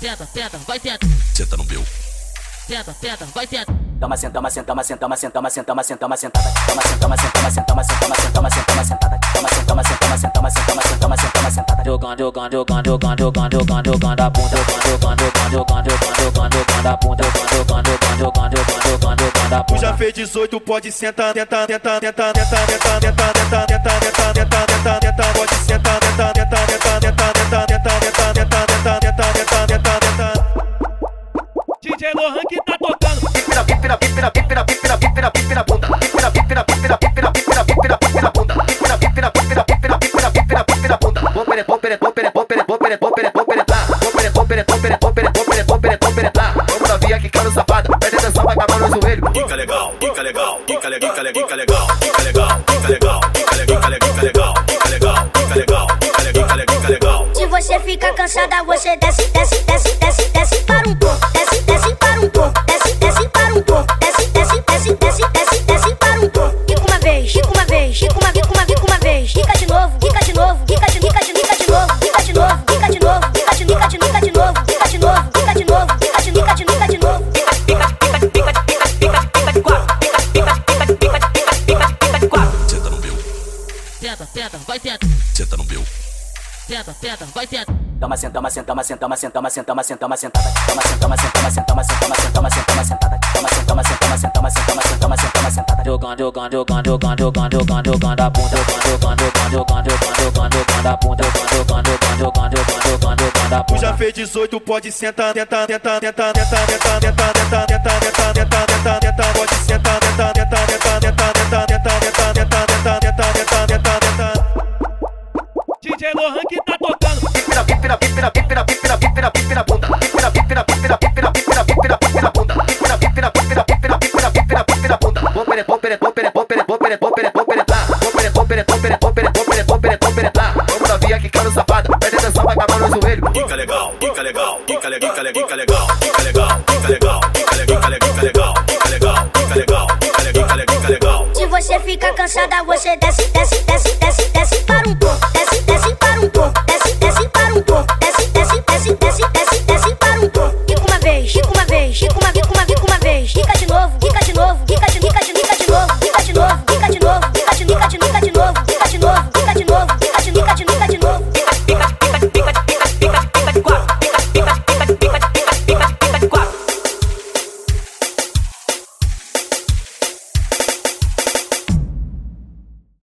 Senta, senta, vai senta. Senta no meu. Senta, senta, vai senta. Toma senta, toma senta, toma senta, toma senta, toma senta, toma senta, toma sentada. Toma senta, toma senta, toma senta, toma senta, toma senta, toma senta, toma sentada. Toma senta, toma senta, toma senta, toma senta, toma senta, toma senta, toma sentada. Jogando, jogando, jogando, jogando, jogando, jogando, jogando a bunda, jogando, jogando, jogando, jogando, jogando, jogando a bunda, jogando, jogando, jogando, jogando, jogando, jogando a Tu já bunda. fez 18, pode sentar, sentar, sentar, sentar, sentar, sentar, sentar, sentar, sentar, sentar, sentar, sentar, sentar, pode sentar, sentar, Lohan que tá tocando. Pipira, pipira, pipira, pipira, pipira, pipira, pipira, bunda. Pipira, pipira, pipira, pipira, pipira, pipira, pipira, bunda. Pipira, pipira, pipira, pipira, pipira, pipira, pipira, bunda. Bom pere, bom pere, bom pere, bom pere, bom pere, bom pere, bom pere, tá. Bom pere, bom pere, bom pere, bom pere, bom pere, bom pere, bom pere, tá. Vamos novinha que caro safada. Presta atenção, vai acabar no joelho. Fica legal, fica legal, fica legal, fica legal, fica legal, fica legal, fica legal, fica legal, fica legal, fica legal, fica legal, fica legal, fica legal. Se você fica cansada, você desce, desce, desce, desce, desce Senta, senta, vai senta. Senta no meu. Senta, senta, vai senta. Toma senta, toma senta, toma senta, toma senta, toma senta, toma senta, toma sentada. Toma senta, toma senta, toma senta, toma senta, toma senta, toma senta, toma sentada. Toma senta, toma senta, toma senta, toma senta, toma senta, toma senta, toma sentada. Jogando, jogando, jogando, jogando, jogando, jogando, jogando a bunda, jogando, jogando, jogando, jogando, jogando, jogando a bunda, jogando, jogando, jogando, jogando, jogando, jogando a Tu já bunda. fez 18, pode sentar, sentar, sentar, sentar, sentar, sentar, sentar, sentar, sentar, sentar, sentar, sentar, sentar, pode sentar, sentar, sentar, você fica cansada, você desce, desce,